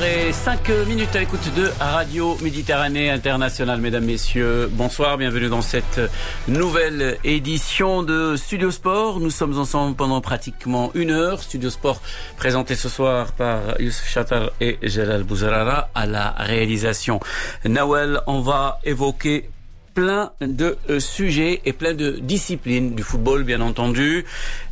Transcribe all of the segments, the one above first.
17h05 minutes à l'écoute de Radio Méditerranée Internationale. Mesdames, Messieurs, bonsoir, bienvenue dans cette nouvelle édition de Studio Sport. Nous sommes ensemble pendant pratiquement une heure. Studio Sport présenté ce soir par Youssef Chatar et Jalal Bouzarara à la réalisation. Nawel, on va évoquer plein de euh, sujets et plein de disciplines du football bien entendu,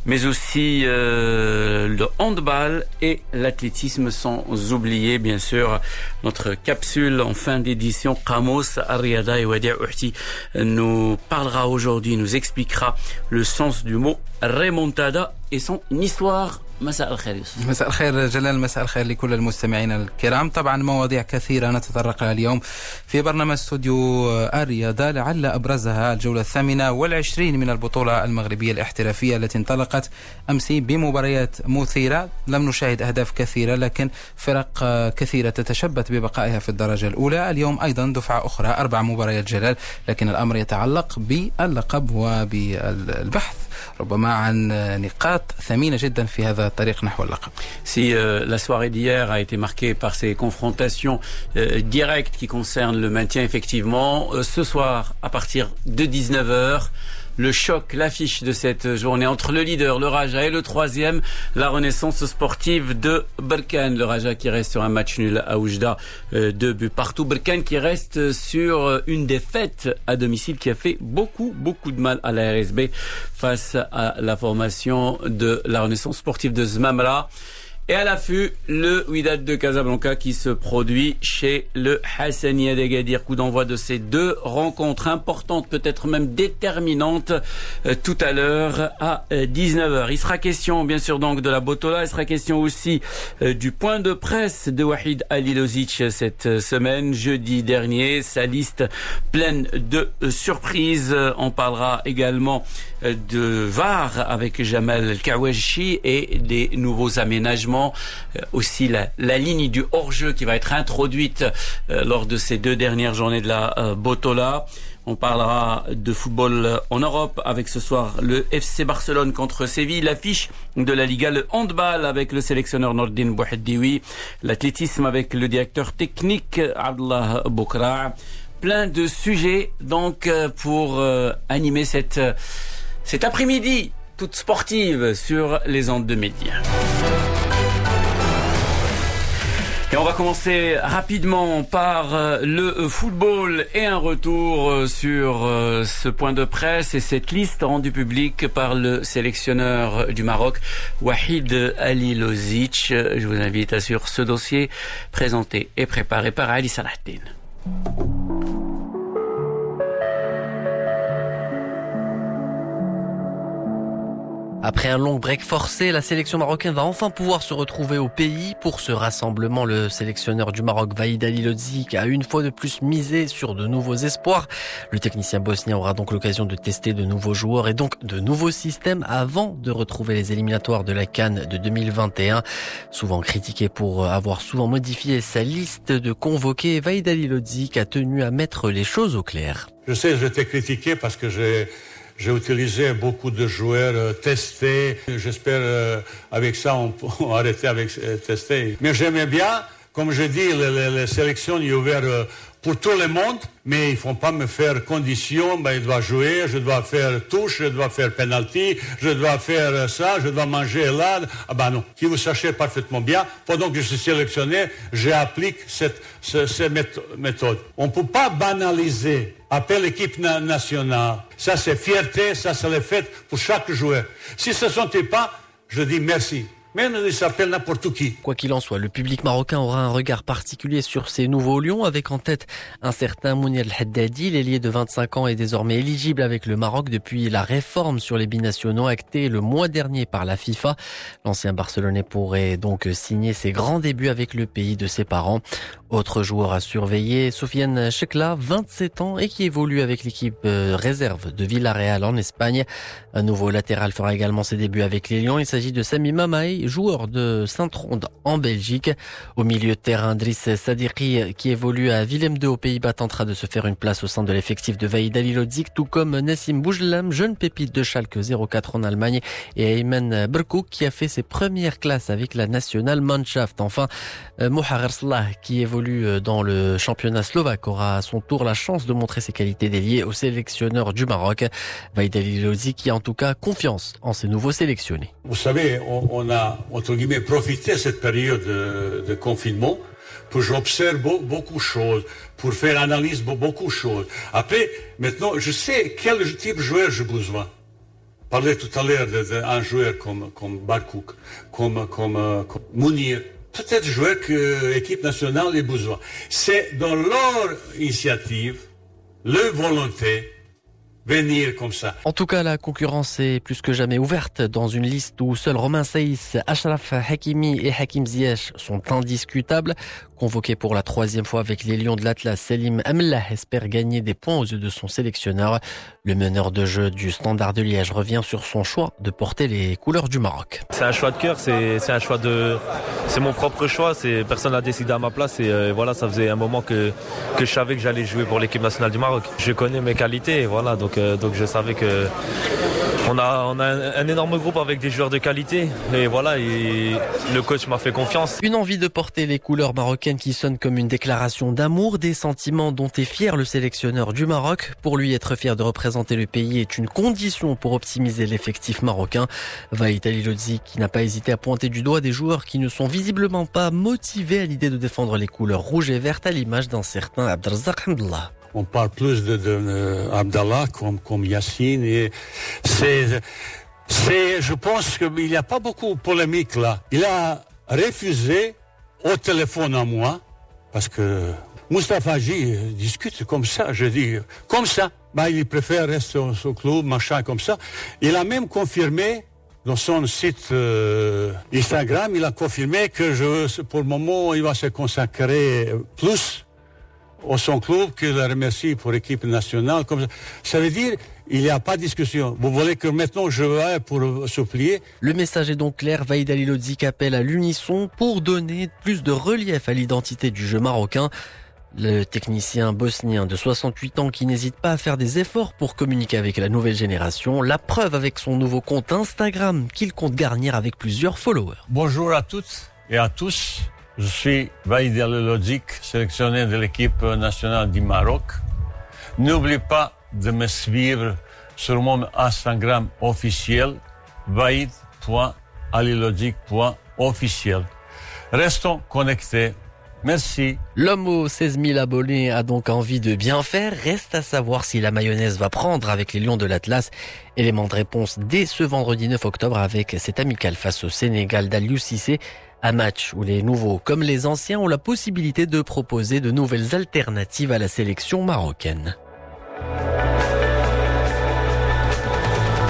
mais aussi euh, le handball et l'athlétisme sans oublier bien sûr notre capsule en fin d'édition Kamos Ariada et Wadia Uhti nous parlera aujourd'hui, nous expliquera le sens du mot remontada et son histoire مساء الخير يوسف. مساء الخير جلال مساء الخير لكل المستمعين الكرام. طبعا مواضيع كثيرة نتطرق لها اليوم في برنامج استوديو الرياضة لعل أبرزها الجولة الثامنة والعشرين من البطولة المغربية الاحترافية التي انطلقت أمس بمباريات مثيرة. لم نشاهد أهداف كثيرة لكن فرق كثيرة تتشبت ببقائها في الدرجة الأولى. اليوم أيضا دفعة أخرى أربع مباريات جلال لكن الأمر يتعلق باللقب وبالبحث. ربما عن نقاط ثمينة جدا في هذا الطريق نحو اللقب. Si euh, la soirée d'hier a été marquée par ces confrontations euh, directes qui concernent le maintien, effectivement, euh, ce soir, à partir de 19h, le choc, l'affiche de cette journée entre le leader, le Raja, et le troisième, la renaissance sportive de Berkane. Le Raja qui reste sur un match nul à Oujda, euh, deux buts partout. Berkane qui reste sur euh, une défaite à domicile qui a fait beaucoup, beaucoup de mal à la RSB face à la formation de la renaissance sportive de Zmamra. Et à l'affût, le Wydad de Casablanca qui se produit chez le Hassania d'Agadir. Coup d'envoi de ces deux rencontres importantes, peut-être même déterminantes, euh, tout à l'heure à 19h. Euh, il sera question, bien sûr, donc de la Botola. Il sera question aussi euh, du point de presse de Wahid Alilozic cette semaine, jeudi dernier. Sa liste pleine de surprises. On parlera également de VAR avec Jamal Kawashi et des nouveaux aménagements euh, aussi la, la, ligne du hors-jeu qui va être introduite euh, lors de ces deux dernières journées de la euh, Botola. On parlera de football en Europe avec ce soir le FC Barcelone contre Séville, l'affiche de la Liga, le handball avec le sélectionneur Nordin Bouheddiwi, l'athlétisme avec le directeur technique Abdullah Boukra. Plein de sujets donc pour animer cette, cet après-midi toute sportive sur les ondes de médias. Et on va commencer rapidement par euh, le football et un retour euh, sur euh, ce point de presse et cette liste rendue publique par le sélectionneur du Maroc, Wahid Ali Lozic. Je vous invite à suivre ce dossier présenté et préparé par Ali Salahdin. Après un long break forcé, la sélection marocaine va enfin pouvoir se retrouver au pays. Pour ce rassemblement, le sélectionneur du Maroc, Vaïd Ali a une fois de plus misé sur de nouveaux espoirs. Le technicien bosnien aura donc l'occasion de tester de nouveaux joueurs et donc de nouveaux systèmes avant de retrouver les éliminatoires de la Cannes de 2021. Souvent critiqué pour avoir souvent modifié sa liste de convoqués, Vaïd Ali a tenu à mettre les choses au clair. Je sais, j'étais critiqué parce que j'ai j'ai utilisé beaucoup de joueurs euh, testés. J'espère euh, avec ça on peut arrêter avec euh, tester. Mais j'aimais bien, comme je dis, les, sélections est ouvert pour tout le monde, mais ils ne font pas me faire condition, ben, il doit jouer, je dois faire touche, je dois faire penalty, je dois faire ça, je dois manger là. Ah ben non, qui vous sachez parfaitement bien, pendant que je suis sélectionné, j'applique cette, méthode. On ne peut pas banaliser appelle l'équipe nationale. Ça, c'est fierté, ça, c'est le fait pour chaque joueur. Si ce ne sont pas, je dis merci. Quoi qu'il en soit, le public marocain aura un regard particulier sur ces nouveaux lions, avec en tête un certain Mounir El-Haddadi. L'ailier de 25 ans est désormais éligible avec le Maroc depuis la réforme sur les binationaux actée le mois dernier par la FIFA. L'ancien Barcelonais pourrait donc signer ses grands débuts avec le pays de ses parents. Autre joueur à surveiller, Sofiane Chekla, 27 ans et qui évolue avec l'équipe euh, réserve de Villarreal en Espagne. Un nouveau latéral fera également ses débuts avec les Lions. Il s'agit de Sami Mamaï, joueur de Saint-Ronde en Belgique. Au milieu de terrain, Driss Sadiki, qui évolue à Willem II aux Pays-Bas, tentera de se faire une place au sein de l'effectif de Vaïd Lodzik, tout comme Nassim Boujlam, jeune pépite de Schalke 04 en Allemagne, et Ayman Berkouk, qui a fait ses premières classes avec la nationale Mannschaft. Enfin, euh, Mohamed Salah, qui évolue euh, dans le championnat slovaque, aura à son tour la chance de montrer ses qualités déliées au sélectionneur du Maroc. Vaïd Lodzik, qui a en tout cas confiance en ses nouveaux sélectionnés. Vous savez, on, a, entre guillemets, profité cette période de, confinement pour j'observe beaucoup de choses, pour faire analyse beaucoup de choses. Après, maintenant, je sais quel type de joueur j'ai besoin. Parler tout à l'heure d'un joueur comme, comme Barkouk, comme, comme, euh, comme Mounir. Peut-être joueur que l'équipe nationale a besoin. C'est dans leur initiative, leur volonté, venir comme ça. En tout cas, la concurrence est plus que jamais ouverte dans une liste où seuls Romain Saïs, Ashraf Hakimi et Hakim Ziyech sont indiscutables. Convoqué pour la troisième fois avec les Lions de l'Atlas, Selim Amla espère gagner des points aux yeux de son sélectionneur. Le meneur de jeu du Standard de Liège revient sur son choix de porter les couleurs du Maroc. C'est un choix de cœur, c'est un choix de, c'est mon propre choix. C'est personne n'a décidé à ma place et euh, voilà, ça faisait un moment que que je savais que j'allais jouer pour l'équipe nationale du Maroc. Je connais mes qualités, voilà, donc euh, donc je savais que on a, on a un, énorme groupe avec des joueurs de qualité et voilà, et le coach m'a fait confiance. Une envie de porter les couleurs marocaines qui sonne comme une déclaration d'amour, des sentiments dont est fier le sélectionneur du Maroc. Pour lui, être fier de représenter le pays est une condition pour optimiser l'effectif marocain. Vaït Lodzi qui n'a pas hésité à pointer du doigt des joueurs qui ne sont visiblement pas motivés à l'idée de défendre les couleurs rouges et vertes à l'image d'un certain Abdelrazak Hamdallah on parle plus de, comme, comme Yassine. Et c'est, je pense qu'il n'y a pas beaucoup de polémique là. Il a refusé au téléphone à moi parce que Mustafa Haji discute comme ça, je dis, comme ça. Bah, il préfère rester au, au club, machin comme ça. Il a même confirmé dans son site euh, Instagram, il a confirmé que je, pour le moment, il va se consacrer plus au son club que la remercie pour l'équipe nationale. Comme ça. ça veut dire il n'y a pas de discussion. Vous voulez que maintenant je vais pour supplier? Le message est donc clair. Vaïd Alilodzik appelle à l'unisson pour donner plus de relief à l'identité du jeu marocain. Le technicien bosnien de 68 ans qui n'hésite pas à faire des efforts pour communiquer avec la nouvelle génération, la preuve avec son nouveau compte Instagram qu'il compte garnir avec plusieurs followers. Bonjour à toutes et à tous. Je suis Vaïd Logic, sélectionné de l'équipe nationale du Maroc. N'oublie pas de me suivre sur mon Instagram officiel, vaïd.alilogic.officiel. Restons connectés. Merci. L'homme aux 16 000 abonnés a donc envie de bien faire. Reste à savoir si la mayonnaise va prendre avec les Lions de l'Atlas. Élément de réponse dès ce vendredi 9 octobre avec cet amical face au Sénégal d'Aliou Cissé. Un match où les nouveaux comme les anciens ont la possibilité de proposer de nouvelles alternatives à la sélection marocaine.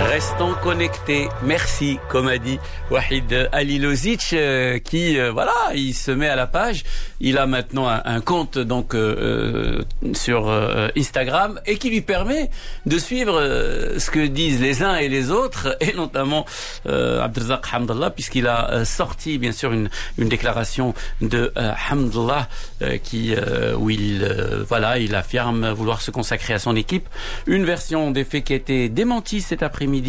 Restons connectés. Merci, comme a dit Wahid Alilozic, euh, qui, euh, voilà, il se met à la page. Il a maintenant un, compte donc euh, sur Instagram et qui lui permet de suivre ce que disent les uns et les autres, et notamment Abdelzak Hamdallah, puisqu'il a sorti bien sûr une, une déclaration de Hamdallah qui où il voilà, il affirme vouloir se consacrer à son équipe. Une version des faits qui a été démentie cet après-midi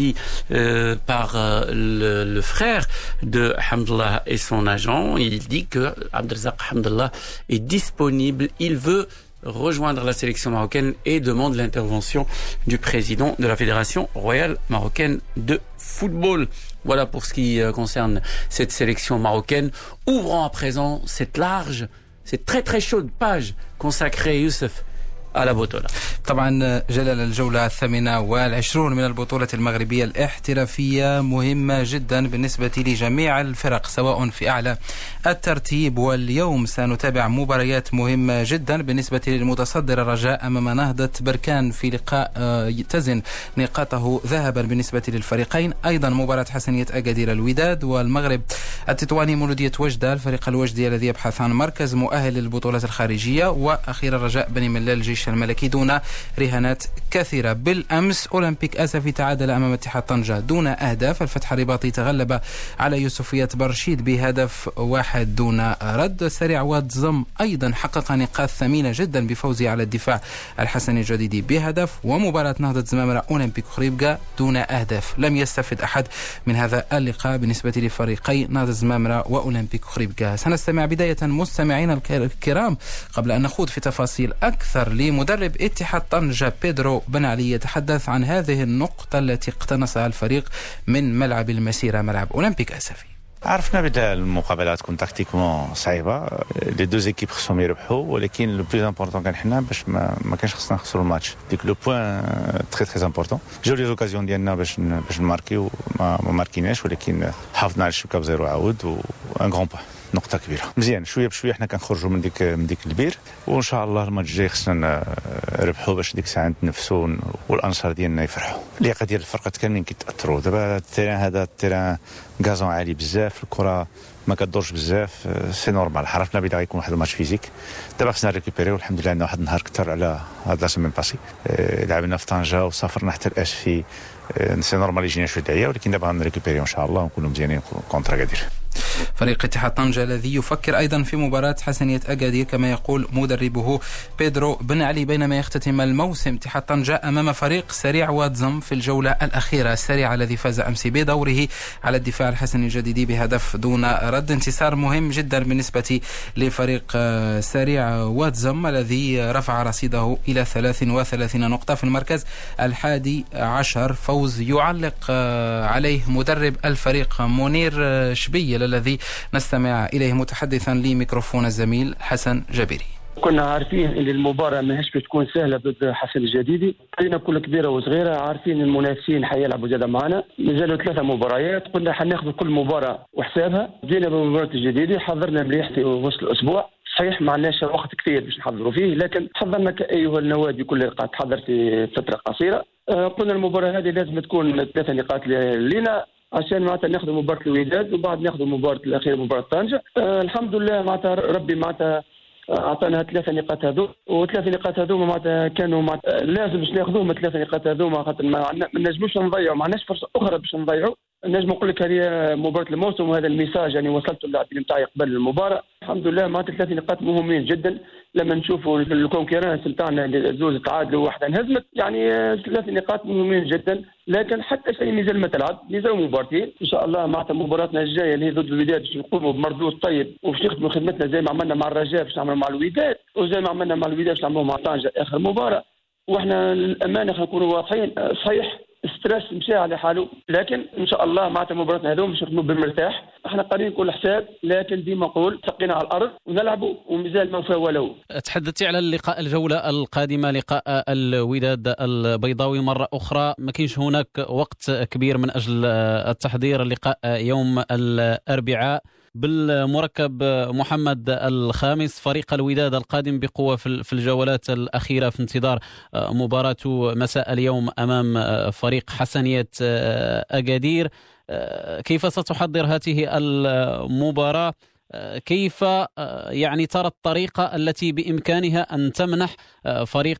euh, par euh, le, frère de Hamdullah et son agent. Il dit que Abdelzak Hamdullah est disponible. Il veut rejoindre la sélection marocaine et demande l'intervention du président de la Fédération royale marocaine de football. Voilà pour ce qui euh, concerne cette sélection marocaine. Ouvrant à présent cette large, cette très très chaude page consacrée, Youssef, على بطولة. طبعا جلال الجولة الثامنة والعشرون من البطولة المغربية الاحترافية مهمة جدا بالنسبة لجميع الفرق سواء في أعلى الترتيب. واليوم سنتابع مباريات مهمة جدا بالنسبة للمتصدر الرجاء أمام نهضة بركان في لقاء آه، تزن نقاطه ذهبا بالنسبة للفريقين. أيضا مباراة حسنية أكادير الوداد والمغرب التطواني مولودية وجدة الفريق الوجدي الذي يبحث عن مركز مؤهل للبطولات الخارجية وأخيرا رجاء بني ملال جيش العريش الملكي دون رهانات كثيرة. بالأمس أولمبيك أسفي تعادل أمام اتحاد طنجة دون أهداف. الفتح الرباطي تغلب على يوسفية برشيد بهدف واحد دون رد. سريع واد زم أيضا حقق نقاط ثمينة جدا بفوزه على الدفاع الحسني الجديدي بهدف. ومباراة نهضة زمامرة أولمبيك خريبكا دون أهداف. لم يستفد أحد من هذا اللقاء بالنسبة لفريقي نهضة زمامرة وأولمبيك خريبكا. سنستمع بداية مستمعينا الكرام قبل أن نخوض في تفاصيل أكثر. لمدرب اتحاد طنجة بيدرو بن علي يتحدث عن هذه النقطة التي اقتنصها الفريق من ملعب المسيرة ملعب أولمبيك أسفي. عرفنا بدا المقابلات تكون tactiquement صعيبة. les deux équipes خصهم يربحوا ولكن le plus important كان حنا باش ما, ما كانش خصنا نخسروا الماتش. ديك le point très très important جاو les occasions ديالنا باش باش نماركيو. ما, ما ماركيناش. ولكن حافظنا على الشبكه ب zéro عاود و un grand point نقطة كبيرة. مزيان. شوية بشوية حنا كنخرجوا من ديك من ديك البير. وإن شاء الله الماتش الجاي خصنا نربحوا باش ديك الساعة نتنفسوا والأنصار ديالنا يفرحوا. اللياقة ديال الفرقات كاملين كيتأثروا. دابا ال terrain هذا ال terrain gazon عالي بزاف. الكرة ما كدورش بزاف. c'est normal. عرفنا بدا غيكون واحد الماتش physique. دابا خصنا récupérer والحمد لله عندنا واحد النهار كثر على هاد la semaine passée. لعبنا في طنجة وسافرنا حتى لآسفي c'est normal يجينا شوية د العيا ولكن دابا غن récupérer إن شاء الله ونكونوا مزيانين contre اكادير فريق اتحاد طنجة الذي يفكر أيضا في مباراة حسنية أكادير كما يقول مدربه بيدرو بن علي بينما يختتم الموسم اتحاد طنجة أمام فريق سريع واد زم في الجولة الأخيرة السريع الذي فاز أمس بدوره على الدفاع الحسني الجديدي بهدف دون رد. انتصار مهم جدا بالنسبة لفريق سريع واد زم الذي رفع رصيده إلى 33 نقطة في المركز الحادي عشر. فوز يعلق عليه مدرب الفريق منير شبي الذي نستمع إليه متحدثا لميكروفون الزميل حسن جبيري كنا عارفين إن المباراة ماهيش بتكون سهلة ضد حسن الجديدي. قلنا كل كبيرة وصغيرة عارفين المنافسين حيلعبوا زاد معنا مازالوا ثلاثة مباريات قلنا حناخذ كل مباراة وحسابها. جينا بمباراة الجديدي حضرنا مليح في وسط الأسبوع. صحيح ما عندناش وقت كثير باش نحضروا فيه لكن حضرنا كأيها النوادي كلها تحضر في فترة قصيرة. قلنا المباراة هذه لازم تكون ثلاثة نقاط لنا عشان معناتها ناخذ مباراه الوداد وبعد ناخذ مباراه الاخيره مباراه طنجة. آه الحمد لله معناتها ربي معناتها أعطانا ثلاثة نقاط هذو وثلاث نقاط هذوما معناتها كانوا معناتها لازم باش ناخذوهم الثلاث نقاط هذوما خاطر ما, نجموش نضيعوا ما عندناش فرصة أخرى باش نضيعوا. نجم نقول لك هذه مباراة الموسم وهذا ال message يعني وصلت للاعبين نتاعي قبل المباراة. الحمد لله معناتها ثلاث نقاط مهمين جدا. لما نشوفوا ال concurrence نتاعنا زوز تعادلوا واحدة انهزمت يعني ثلاث نقاط مهمين جدا. لكن حتى شيء مازال ما تلعب مازال مباراتين إن شاء الله معناتها مباراتنا الجاية اللي هي ضد الوداد باش نقوموا بمردود طيب. وباش نخدموا خدمتنا زي ما عملنا مع الرجاء باش نعملوا مع الوداد. وزي ما عملنا مع الوداد باش نعملوا مع طنجة. آخر مباراة. وإحنا الأمانة خلينا نكونوا واضحين صحيح ستريس مشى على حاله. لكن إن شاء الله معناتها مباراتنا هذوم باش نخدموا بالمرتاح. إحنا قارين كل حساب لكن ديما نقول سقينا على الأرض ونلعبوا ومازال ما فاولوا تحدثتي على اللقاء الجولة القادمة لقاء الوداد البيضاوي مرة أخرى. ما كاينش هناك وقت كبير من أجل التحضير لقاء يوم الأربعاء. بالمركب محمد الخامس فريق الوداد القادم بقوة في الجولات الأخيرة في انتظار مباراة مساء اليوم أمام فريق حسنية أكادير كيف ستحضر هذه المباراة؟ كيف يعني ترى الطريقة التي بإمكانها أن تمنح فريق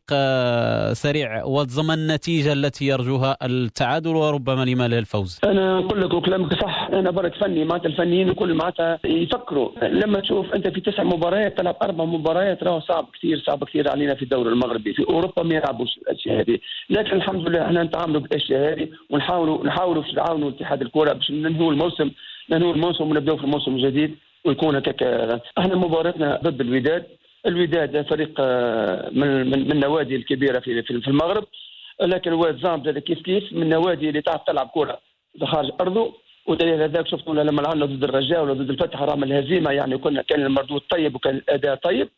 سريع واتزم النتيجة التي يرجوها التعادل وربما لما لا الفوز؟ أنا أقول لك وكلامك صح. أنا برك فني معناتها الفنيين الكل معناتها يفكروا. لما تشوف أنت في تسع مباريات تلعب أربع مباريات راهو صعب كثير صعب كثير علينا في الدوري المغربي. في أوروبا ما يلعبوش الأشياء هذه. لكن الحمد لله إحنا نتعاملوا بالأشياء هذه ونحاولوا نحاولوا باش نعاونوا اتحاد الكرة باش ننهوا الموسم ننهوا الموسم ونبداو في الموسم الجديد. ويكون هكاك إحنا مباراتنا ضد الوداد. الوداد فريق من من, من النوادي الكبيرة في في المغرب. لكن هو زامب كيف كيف من النوادي اللي تعرف تلعب كرة خارج أرضه. ودليل هذاك شفتوا لما لعبنا ضد الرجاء ولا ضد الفتح رغم الهزيمة يعني كنا كان المردود طيب وكان الأداء طيب.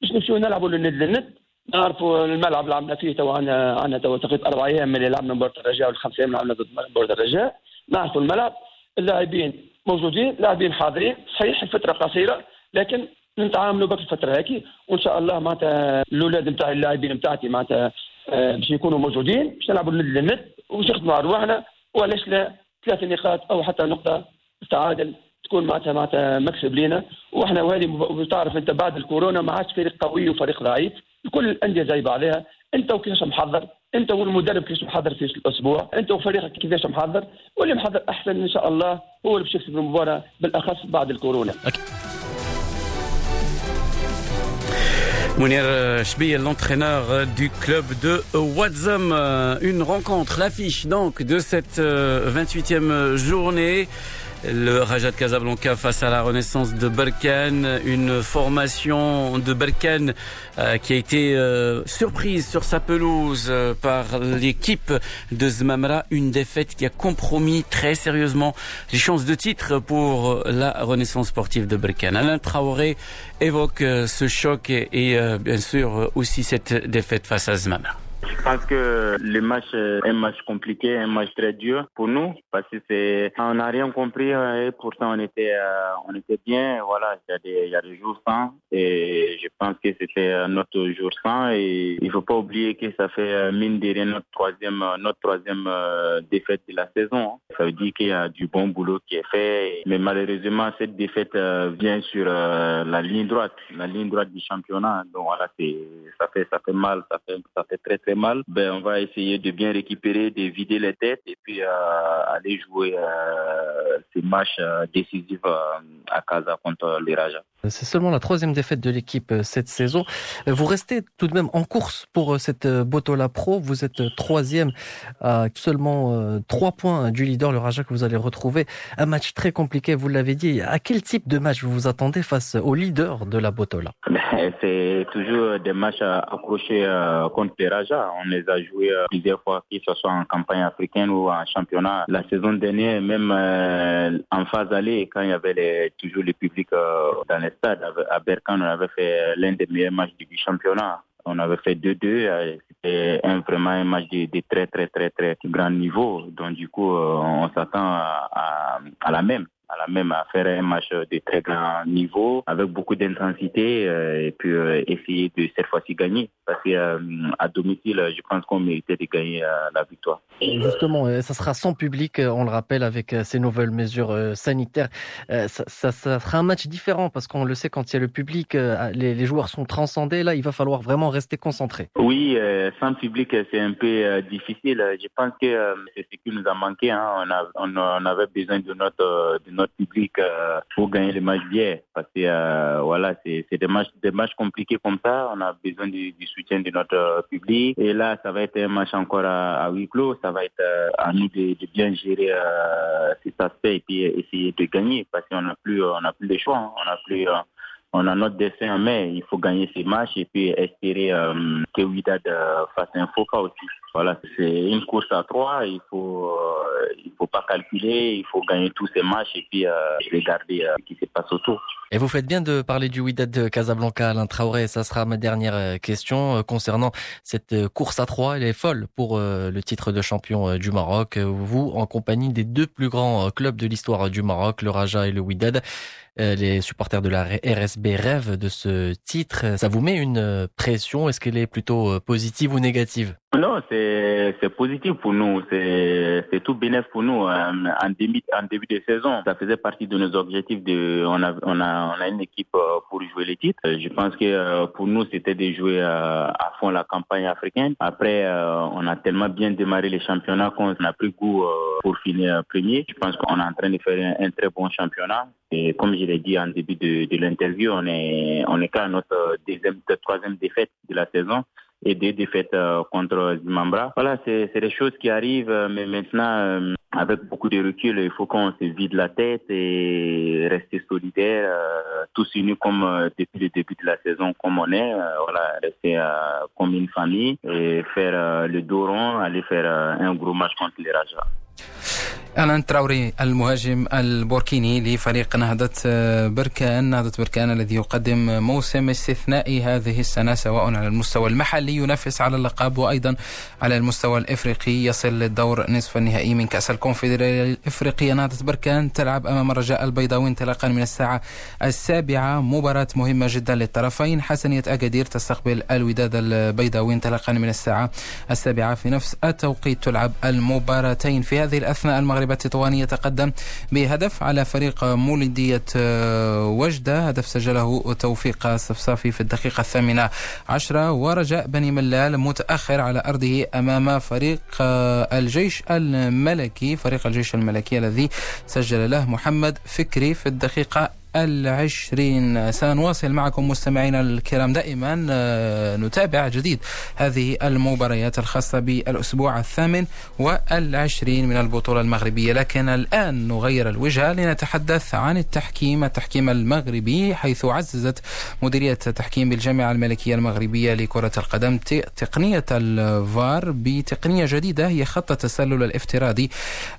باش نمشيو نلعبوا للند للند نعرفوا الملعب اللي لعبنا فيه تو عندنا عندنا تو تقريبا أربع أيام اللي لعبنا مباراة الرجاء والخمس أيام لعبنا ضد مباراة الرجاء. نعرفوا الملعب. اللاعبين موجودين لاعبين حاضرين. صحيح الفترة قصيرة لكن نتعاملوا بك الفترة هيك وإن شاء الله معناتها الأولاد نتاع اللاعبين نتاعتي معناتها باش يكونوا موجودين باش نلعبوا للند وباش نخدموا ارواحنا وعلاش لا؟ ثلاث نقاط أو حتى نقطة تعادل تكون معناتها معناتها مكسب لينا. وإحنا وهذه تعرف أنت بعد الكورونا ما عادش فريق قوي وفريق ضعيف. كل الأندية زي بعضها أنت وكيفاش محضر؟ انت والمدرب كيفاش محضر في الأسبوع انت وفريقك كيفاش محضر واللي محضر أحسن إن شاء الله هو اللي باش يكسب المباراة بالأخص بعد الكورونا Mounir Chbiel, l'entraîneur du club de Wadzam. Une rencontre, l'affiche donc de cette 28e journée. Le Raja de Casablanca face à la Renaissance de Berkane, une formation de Berkane euh, qui a été euh, surprise sur sa pelouse euh, par l'équipe de Zmamra, une défaite qui a compromis très sérieusement les chances de titre pour la Renaissance sportive de Berkane. Alain Traoré évoque ce choc et, et bien sûr aussi cette défaite face à Zmamra. Je pense que le match est un match compliqué, un match très dur pour nous parce que c'est on n'a rien compris euh, et pourtant on était euh, on était bien. Voilà, il y a des jours sans et je pense que c'était notre jour sans et il faut pas oublier que ça fait euh, mine de rien notre troisième notre troisième défaite de la saison. Ça veut dire qu'il y a du bon boulot qui est fait, mais malheureusement cette défaite vient sur la ligne droite, la ligne droite du championnat. Donc voilà, c'est ça fait ça fait mal, ça fait ça fait très très mal, ben, on va essayer de bien récupérer, de vider les têtes et puis euh, aller jouer euh, ces matchs euh, décisifs à Casa contre les Raja. C'est seulement la troisième défaite de l'équipe cette saison. Vous restez tout de même en course pour cette Botola Pro. Vous êtes troisième à seulement trois points du leader, le Raja, que vous allez retrouver. Un match très compliqué, vous l'avez dit. À quel type de match vous vous attendez face au leader de la Botola? Ben, C'est toujours des matchs accrochés contre les Raja on les a joués euh, plusieurs fois, que ce soit en campagne africaine ou en championnat. La saison dernière, même euh, en phase allée, quand il y avait toujours le public euh, dans les stades, à Berkan, on avait fait l'un des meilleurs matchs du championnat. On avait fait 2-2. C'était vraiment un match de, très, très, très, très grand niveau. Donc, du coup, on s'attend à, la même à la même à faire un match de très grand niveau avec beaucoup d'intensité euh, et puis euh, essayer de cette fois-ci gagner parce que euh, à domicile je pense qu'on méritait de gagner la victoire. justement, ça sera sans public, on le rappelle avec ces nouvelles mesures sanitaires. Ça, ça, sera un match différent parce qu'on le sait quand il y a le public, les, les, joueurs sont transcendés. Là, il va falloir vraiment rester concentré. Oui, sans public, c'est un peu difficile. Je pense que c'est ce qui nous a manqué. Hein. On, a, on, avait besoin de notre de notre public euh, pour gagner les matchs bien. Parce que euh, voilà, c'est des matchs, des matchs compliqués comme ça. On a besoin du, soutien de notre euh, public. Et là, ça va être un match encore à, huis clos. Ça va être à nous de, bien gérer cet aspect et puis essayer de gagner parce qu'on n'a plus, on n'a plus le choix. Hein. On n'a plus on a notre dessin en main. Il faut gagner ces matchs et puis espérer que Ouidad fasse un faux pas aussi. Voilà, c'est une course à trois. Il faut, euh, il faut pas calculer. Il faut gagner tous ces matchs et puis euh, regarder euh, ce qui se passe autour. Et vous faites bien de parler du Wydad de Casablanca, Alain Traoré. Ça sera ma dernière question concernant cette course à trois. Elle est folle pour le titre de champion du Maroc. Vous, en compagnie des deux plus grands clubs de l'histoire du Maroc, le Raja et le Wydad. Les supporters de la RSB rêvent de ce titre. Ça vous met une pression? Est-ce qu'elle est plutôt positive ou négative? Non, c'est c'est positif pour nous, c'est c'est tout bénéf pour nous. Euh, en début en début de saison, ça faisait partie de nos objectifs. De on a on a on a une équipe euh, pour jouer les titres. Je pense que euh, pour nous c'était de jouer à fond la campagne africaine. Après, on a tellement bien démarré les championnats qu'on a pris goût pour finir premier. Je pense qu'on est en train de faire un, très bon championnat. Et comme je l'ai dit en début de, de l'interview, on est on est qu'à notre deuxième, troisième défaite de la saison et des défaites euh, contre Zimambra. Voilà, c'est des choses qui arrivent, euh, mais maintenant, euh, avec beaucoup de recul, il faut qu'on se vide la tête et rester solidaire, tous unis comme depuis le début de la saison, comme on est. voilà, rester comme une famille et faire le dos rond, aller faire un gros match contre les Rajas. الان تراوري المهاجم البوركيني لفريق نهضة آه، بركان. نهضة بركان الذي يقدم موسم استثنائي هذه السنة سواء على المستوى المحلي ينافس على اللقب وأيضا على المستوى الإفريقي. يصل للدور نصف النهائي من كأس الكونفدرالية الإفريقية. نهضة بركان تلعب أمام الرجاء البيضاوي انطلاقا من الساعة السابعة. مباراة مهمة جدا للطرفين. حسنية أكادير تستقبل الوداد البيضاوي انطلاقا من الساعة السابعة في نفس التوقيت. تلعب المباراتين في هذه الأثناء المغرب المغرب التطواني يتقدم بهدف على فريق مولودية وجدة. هدف سجله توفيق الصفصافي في الدقيقة الثامنة عشرة. ورجاء بني ملال متأخر على أرضه أمام فريق الجيش الملكي. فريق الجيش الملكي الذي سجل له محمد فكري في الدقيقة العشرين. سنواصل معكم مستمعينا الكرام دائما آه، نتابع جديد هذه المباريات الخاصة بالأسبوع الثامن والعشرين من البطولة المغربية. لكن الآن نغير الوجهة لنتحدث عن التحكيم التحكيم المغربي حيث عززت مديرية التحكيم بالجامعة الملكية المغربية لكرة القدم تقنية الفار بتقنية جديدة هي خط التسلل الافتراضي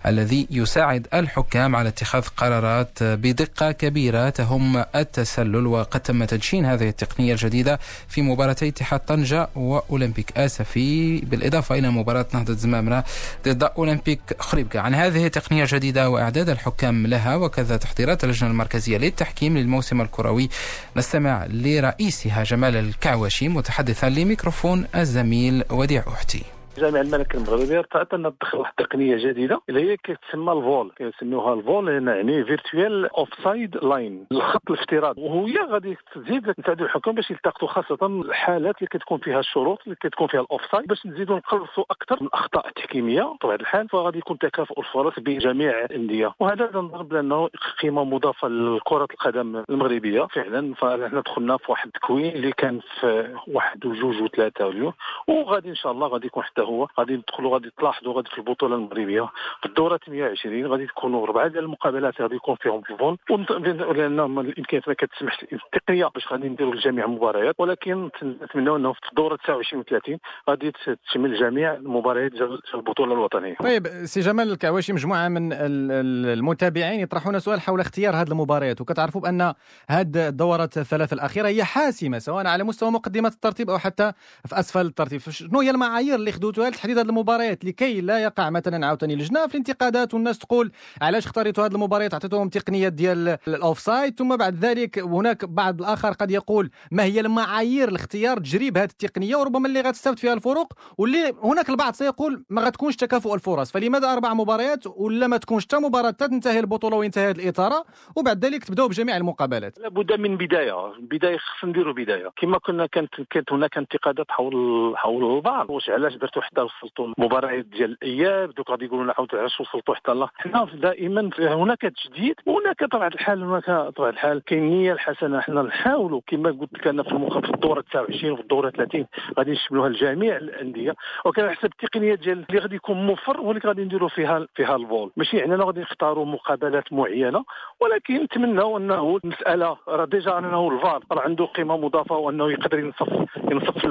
الذي يساعد الحكام على اتخاذ قرارات بدقة كبيرة تهم التسلل وقد تم تدشين هذه التقنية الجديدة في مباراتي اتحاد طنجة وأولمبيك آسفي. بالإضافة إلى مباراة نهضة زمامرة ضد أولمبيك خريبكا. عن هذه التقنية الجديدة وإعداد الحكام لها وكذا تحضيرات اللجنة المركزية للتحكيم للموسم الكروي. نستمع لرئيسها جمال الكعواشي متحدثا لميكروفون الزميل وديع أحتي. الجامعة الملكية المغربية ارتأت أن تدخل واحد التقنية جديدة اللي هي كتسمى ال VOL. كيسموها ال VOL يعني virtual offside line الخط الافتراضي. وهي غادي تزيد تساعد الحكام باش يلتقطوا خاصة الحالات اللي كتكون فيها الشروط اللي كتكون فيها ال offside باش نزيدوا نقلصوا أكثر من الاخطاء التحكيميه بطبيعة الحال. فغادي يكون تكافؤ الفرص بين جميع الأندية. وهذا نظن بانه قيمة مضافة لكرة القدم المغربية فعلا. فاحنا دخلنا في واحد التكوين اللي كان في واحد وجوج وثلاثة اليوم وغادي إن شاء الله غادي يكون حتى هو غادي ندخلوا غادي تلاحظوا غادي في البطولة المغربية في الدورة 120 غادي تكونوا اربعه ديال المقابلات غادي يكون فيهم الفون لأن الإمكانيات ما كتسمح التقنية باش غادي نديروا لجميع المباريات. ولكن نتمنوا إنه في الدورة 29 و 30 غادي تشمل جميع المباريات ديال البطولة الوطنية. طيب سي جمال الكعواشي مجموعة من المتابعين يطرحون سؤال حول اختيار هذه المباريات. وكتعرفوا بأن هذه الدورات الثلاث الأخيرة هي حاسمة سواء على مستوى مقدمة الترتيب أو حتى في أسفل الترتيب. شنو هي المعايير اللي خدوتوها لتحديد هذه المباريات لكي لا يقع مثلا عاوتاني لجنة في الانتقادات والناس تقول علاش اختاريتوا هذه المباريات؟ عطيتوهم تقنيه ديال ال offside ثم بعد ذلك هناك بعض الآخر قد يقول ما هي المعايير لاختيار تجريب هذه التقنية؟ وربما اللي غتستافد فيها الفرق واللي هناك البعض سيقول ما غتكونش تكافؤ الفرص. فلماذا أربع مباريات ولا ما تكونش حتى مباراة؟ تنتهي البطولة وينتهي هذه الإطارة وبعد ذلك تبداو بجميع المقابلات. لابد من بداية. بداية خصنا نديروا بداية. كما كنا كانت كانت هناك انتقادات حول حول البعض. واش علاش درتوا حتى وصلتوا المباريات ديال الاياب دوك غادي يقولوا نعاودوا علاش وصلتوا حتى الله. حنا دائما هناك تجديد وهناك طبعا الحال هناك طبعا الحال. كاين النيه الحسنة. حنا نحاولوا كما قلت لك أنا في المخ في الدورة 29 وفي الدورة 30 غادي نشملوها لجميع الأندية. وكان حسب التقنية ديال اللي غادي يكون موفر اللي غادي نديروا فيها فيها الفول ماشي يعني غادي نختاروا مقابلات معينة ولكن نتمنوا أنه المسألة راه déjà انه الفار راه عنده قيمة مضافة وأنه يقدر ينصف ينصف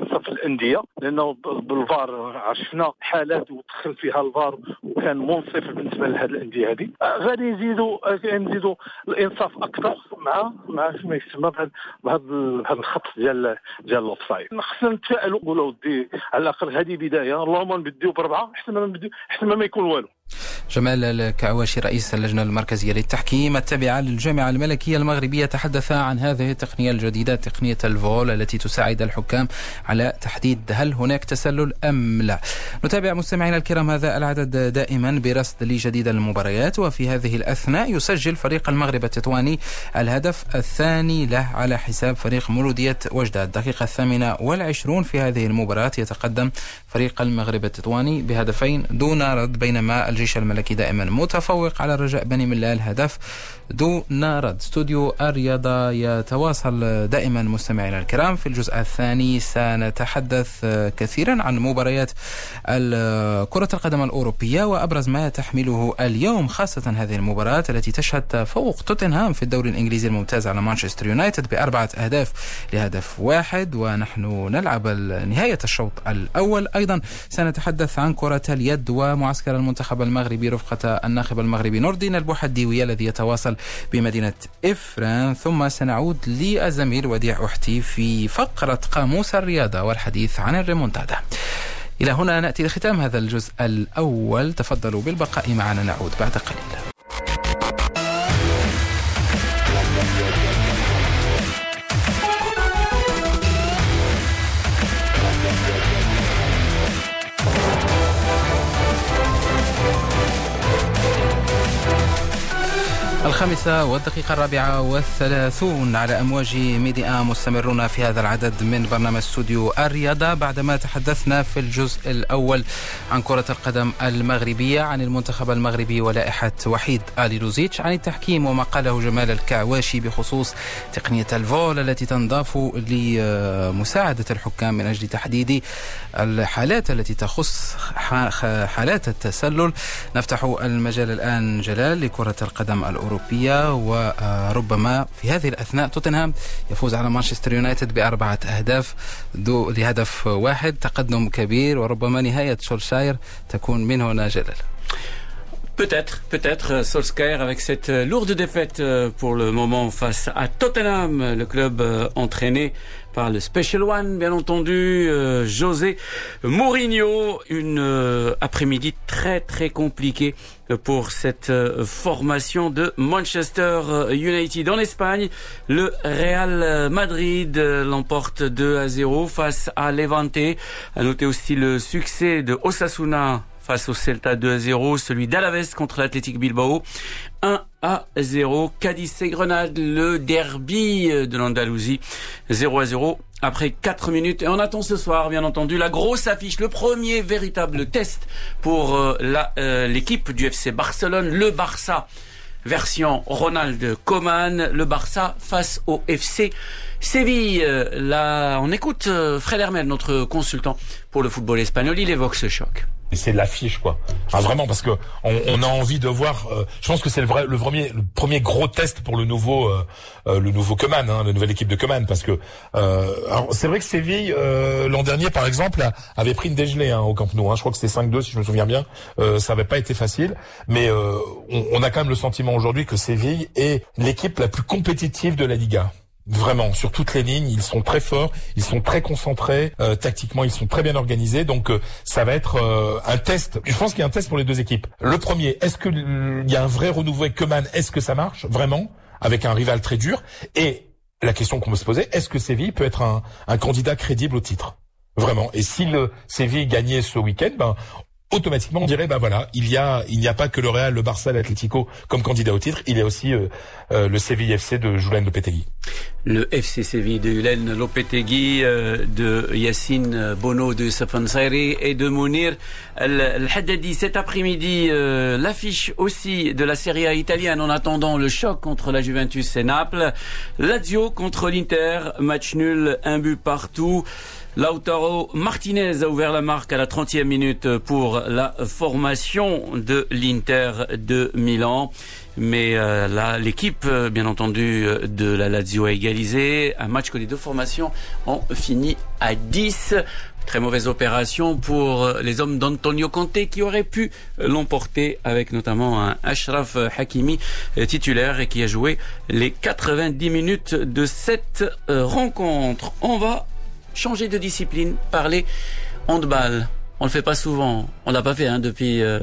ينصف الأندية لأنه بالفار عرفنا حالات ودخل فيها الفار وكان منصف بالنسبة لهذه الأندية هذه غادي نزيدوا نزيدوا الإنصاف أكثر مع مع ما يسمى بهذا بهذا الخط ديال ديال ال offside خصنا نتفائلوا ودي على الأقل هذه بداية اللهم نبديو بربعه احسن ما نبديو احسن ما يكون والو. جمال الكعواشي رئيس اللجنة المركزية للتحكيم التابعة للجامعة الملكية المغربية تحدث عن هذه التقنية الجديدة تقنية الفول التي تساعد الحكام على تحديد هل هناك تسلل أم لا. نتابع مستمعينا الكرام هذا العدد دائما برصد لجديد المباريات وفي هذه الأثناء يسجل فريق المغرب التطواني الهدف الثاني له على حساب فريق مولودية وجدة. الدقيقة الثامنة والعشرون في هذه المباراة يتقدم فريق المغرب التطواني بهدفين دون رد بينما الجيش الملكي دائما متفوق على رجاء بني ملال. هدف دون رد استوديو الرياضة يتواصل دائما مستمعينا الكرام. في الجزء الثاني سنتحدث كثيرا عن مباريات كرة القدم الأوروبية وأبرز ما تحمله اليوم خاصة هذه المباراة التي تشهد تفوق توتنهام في الدوري الإنجليزي الممتاز على مانشستر يونايتد بأربعة أهداف لهدف واحد. ونحن نلعب نهاية الشوط الأول. أيضا سنتحدث عن كرة اليد ومعسكر المنتخب المغربي رفقة الناخب المغربي نور الدين البوحديوي الذي يتواصل بمدينة إفران. ثم سنعود للزميل وديع أحتي في فقرة قاموس الرياضة والحديث عن الريمونتادا. إلى هنا نأتي لختام هذا الجزء الأول. تفضلوا بالبقاء معنا نعود بعد قليل. الخامسة والدقيقة الرابعة والثلاثون على أمواج ميديا مستمرون في هذا العدد من برنامج استوديو الرياضة بعدما تحدثنا في الجزء الأول عن كرة القدم المغربية عن المنتخب المغربي ولائحة وحيد آلي لوزيتش عن التحكيم وما قاله جمال الكعواشي بخصوص تقنية الفول التي تنضاف لمساعدة الحكام من أجل تحديد الحالات التي تخص حالات التسلل. نفتح المجال الآن جلال لكرة القدم الأوروبية وربما في هذه الأثناء توتنهام يفوز على مانشستر يونايتد بأربعة أهداف دو لهدف واحد تقدم كبير وربما نهاية شولشاير تكون من هنا جلال. Peut-être, peut-être Solskjaer avec cette lourde défaite pour le moment face à Tottenham, le club entraîné par le Special One, bien entendu, euh, José Mourinho. Une euh, après-midi très très compliquée pour cette euh, formation de Manchester United. En Espagne, le Real Madrid l'emporte 2 à 0 face à Levante. À noter aussi le succès de Osasuna face au Celta 2 à 0, celui d'Alaves contre l'Athletic Bilbao 1 à 0. Cadiz et Grenade, le derby de l'Andalousie 0 à 0 après 4 minutes. Et on attend ce soir, bien entendu, la grosse affiche, le premier véritable test pour euh, euh, l'équipe du FC Barcelone, le Barça version Ronald Koeman, le Barça face au FC Séville. Euh, là, on écoute Fred Hermel, notre consultant pour le football espagnol, il évoque ce choc c'est l'affiche quoi. Enfin, vraiment parce que on, on a envie de voir. Euh, je pense que c'est le vrai, le premier, le premier gros test pour le nouveau, euh, euh le nouveau Coman, hein, la nouvelle équipe de Coman, parce que euh, c'est vrai que Séville l'an dernier par exemple avait pris une dégelée hein, au Camp Nou. Hein, je crois que c'était 5-2 si je me souviens bien. ça n'avait pas été facile, mais on, on a quand même le sentiment aujourd'hui que Séville est l'équipe la plus compétitive de la Liga. Vraiment, sur toutes les lignes, ils sont très forts, ils sont très concentrés, euh, tactiquement ils sont très bien organisés, donc euh, ça va être euh, un test. Je pense qu'il y a un test pour les deux équipes. Le premier, est-ce qu'il y a un vrai renouveau avec Keman Est-ce que ça marche? Vraiment avec un rival très dur Et la question qu'on peut se poser, est-ce que Séville peut être un, un candidat crédible au titre? Vraiment. Et si le Séville gagnait ce week-end, ben, automatiquement on dirait bah voilà il y a il n'y a pas que le Real le Barça l'Atlético comme candidat au titre. Il y a aussi euh, euh, le Séville FC de Julen Lopetegui. Le FC Séville de Julen Lopetegui euh, de Yassine Bono de Safansari et de Mounir Al-Haddadi. Cet après-midi l'affiche aussi de la Serie A italienne en attendant le choc contre la Juventus et Naples. Lazio contre l'Inter match nul un but partout Lautaro Martinez a ouvert la marque à la 30e minute pour la formation de l'Inter de Milan. Mais euh, là, l'équipe, euh, bien entendu, de la Lazio a égalisé. Un match que les deux formations ont fini à 10. Très mauvaise opération pour les hommes d'Antonio Conte qui auraient pu l'emporter avec notamment un Ashraf Hakimi euh, titulaire et qui a joué les 90 minutes de cette rencontre. On va changer de discipline, parler handball. On le fait pas souvent. On l'a pas fait hein, depuis euh,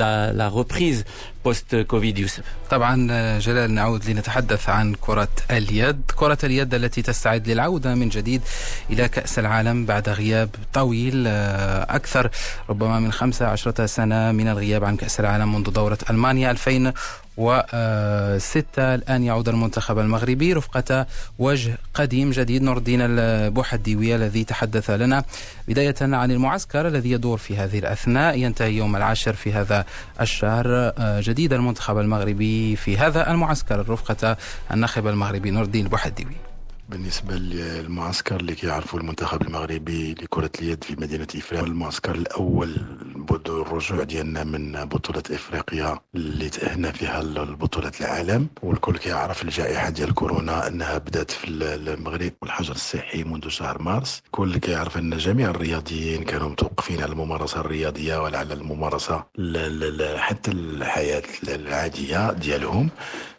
la, la reprise post-Covid يوسف. طبعا جلال نعود لنتحدث عن كرة اليد، كرة اليد التي تستعد للعودة من جديد إلى كأس العالم بعد غياب طويل أكثر ربما من 15 سنة من الغياب عن كأس العالم منذ دورة ألمانيا 2000 وستة الآن يعود المنتخب المغربي رفقة وجه قديم جديد نور الدين البوحديوي الذي تحدث لنا بداية عن المعسكر الذي يدور في هذه الأثناء. ينتهي يوم العاشر في هذا الشهر جديد المنتخب المغربي في هذا المعسكر رفقة الناخب المغربي نور الدين البوحديوي بالنسبة للمعسكر اللي كيعرفوا المنتخب المغربي لكرة اليد في مدينة إفريقيا المعسكر الأول منذ الرجوع ديالنا من بطولة إفريقيا اللي تأهلنا فيها لبطولة العالم. والكل كيعرف الجائحة ديال كورونا أنها بدأت في المغرب والحجر الصحي منذ شهر مارس. الكل كيعرف أن جميع الرياضيين كانوا متوقفين على الممارسة الرياضية ولا على الممارسة حتى الحياة العادية ديالهم.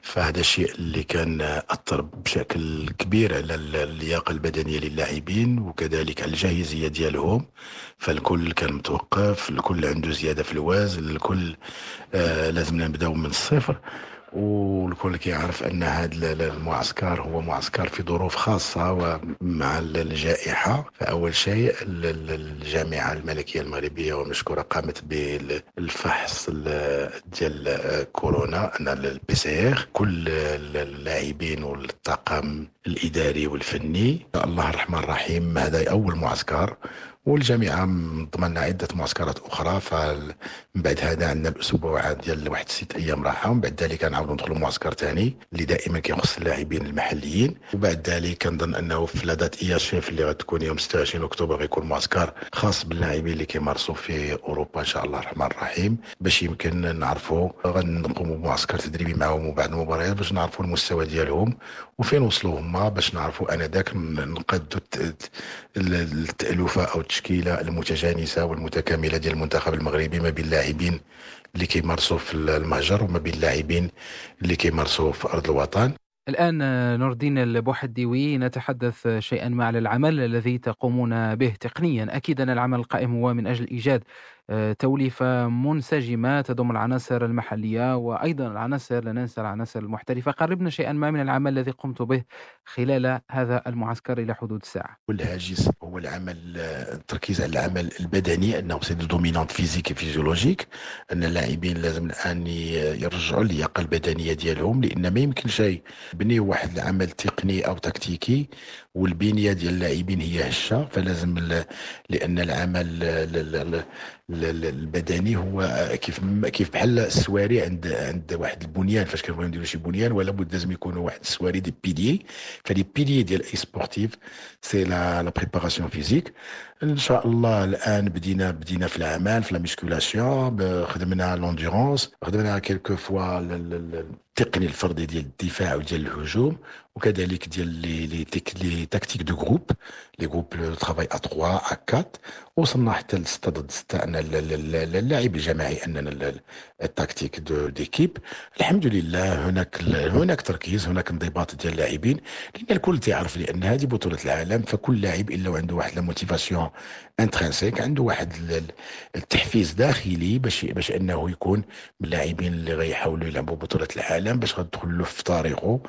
فهذا الشيء اللي كان أثر بشكل كبير على اللياقة البدنية للاعبين وكذلك على الجاهزية ديالهم. فالكل كان متوقف الكل عنده زيادة في الوزن الكل آه لازم نبدأو من الصفر. والكل كيعرف أن هذا المعسكر هو معسكر في ظروف خاصة ومع الجائحة. فأول شيء الجامعة الملكية المغربية ومشكوره قامت بالفحص ديال كورونا ال PCR لكل اللاعبين والطاقم الإداري والفني. الله الرحمن الرحيم هذا أول معسكر. والجامعة ضمننا عدة معسكرات أخرى فمن بعد هذا عندنا الأسبوع ديال واحد ست أيام راحة ومن بعد ذلك نعاودوا ندخلوا معسكر ثاني اللي دائما كيخص اللاعبين المحليين. وبعد ذلك كنظن أنه في لادات ايا شيف اللي غتكون يوم 26 أكتوبر غيكون معسكر خاص باللاعبين اللي كيمارسوا في أوروبا إن شاء الله الرحمن الرحيم. باش يمكن نعرفوا غنقوموا بمعسكر تدريبي معهم وبعد المباريات باش نعرفوا المستوى ديالهم وفين وصلوا هما باش نعرفوا أنذاك نقادوا التألفة أو التشكيله المتجانسة والمتكاملة ديال المنتخب المغربي ما بين اللاعبين اللي كيمارسوا في المهجر وما بين اللاعبين اللي كيمارسوا في أرض الوطن. الآن نور الدين البوحديوي نتحدث شيئا ما على العمل الذي تقومون به تقنيا. أكيد أن العمل القائم هو من أجل إيجاد آه، توليفة منسجمة تضم العناصر المحلية وأيضا العناصر لا ننسى العناصر المحترفة. قربنا شيئا ما من العمل الذي قمت به خلال هذا المعسكر إلى حدود الساعة والهاجس هو العمل التركيز على العمل البدني أنه c'est dominante physique physiologique أن اللاعبين لازم الآن يرجعوا اللياقة البدنية ديالهم لأن ما يمكن شيء بني واحد العمل تقني أو تكتيكي والبنية ديال اللاعبين هي هشة فلازم لأن العمل البدني هو كيف كيف بحال السواري عند عند واحد البنيان فاش كنبغيو نديرو شي بنيان ولا بد لازم يكونوا واحد السواري des piliers ف les piliers ديال اي sportif c'est la la préparation physique إن شاء الله الآن بدينا بدينا في العمل في la musculation خدمنا l'endurance خدمنا quelques fois التقني الفردي ديال الدفاع وديال الهجوم وكذلك ديال les les les tactiques de groupe les groupes le travail à 3 à 4 وصلنا حتى ل 6 ضد 6 ان اللعب الجماعي أننا ال tactique de d'équipe الحمد لله هناك هناك تركيز هناك انضباط ديال اللاعبين. لأن الكل تعرف لأن هذه بطولة العالم فكل لاعب إلا عنده واحد la motivation intrinsèque عنده واحد التحفيز داخلي باش باش أنه يكون من اللاعبين اللي غيحاولوا يلعبوا بطولة العالم باش غتدخل له في طريقه.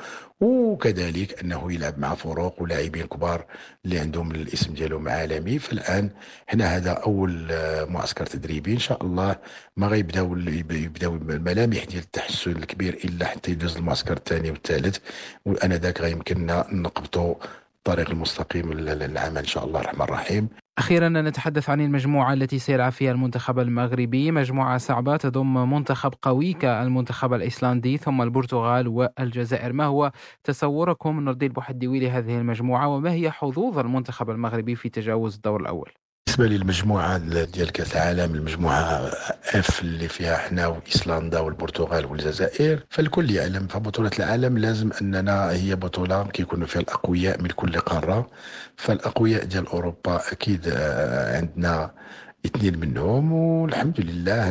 وكذلك أنه يلعب مع فرق ولاعبين كبار اللي عندهم الاسم ديالهم عالمي. فالآن حنا هذا أول معسكر تدريبي. إن شاء الله ما غيبداو يبداو الملامح ديال التحسن الكبير إلا حتى يدوز المعسكر الثاني والثالث. وأنا ذاك غيمكننا نقبطوا الطريق المستقيم للعمل إن شاء الله الرحمن الرحيم. أخيرا نتحدث عن المجموعة التي سيلعب فيها المنتخب المغربي. مجموعة صعبة تضم منتخب قوي كالمنتخب الأيسلندي ثم البرتغال والجزائر. ما هو تصوركم نردي البوحديوي لهذه المجموعة؟ وما هي حظوظ المنتخب المغربي في تجاوز الدور الأول؟ بالنسبة للمجموعة ديال كأس العالم المجموعة اف اللي فيها إحنا وايسلندا والبرتغال والجزائر فالكل يعلم فبطولة العالم لازم أننا هي بطولة كيكونوا فيها الأقوياء من كل قارة فالأقوياء ديال أوروبا أكيد آه، عندنا اثنين منهم والحمد لله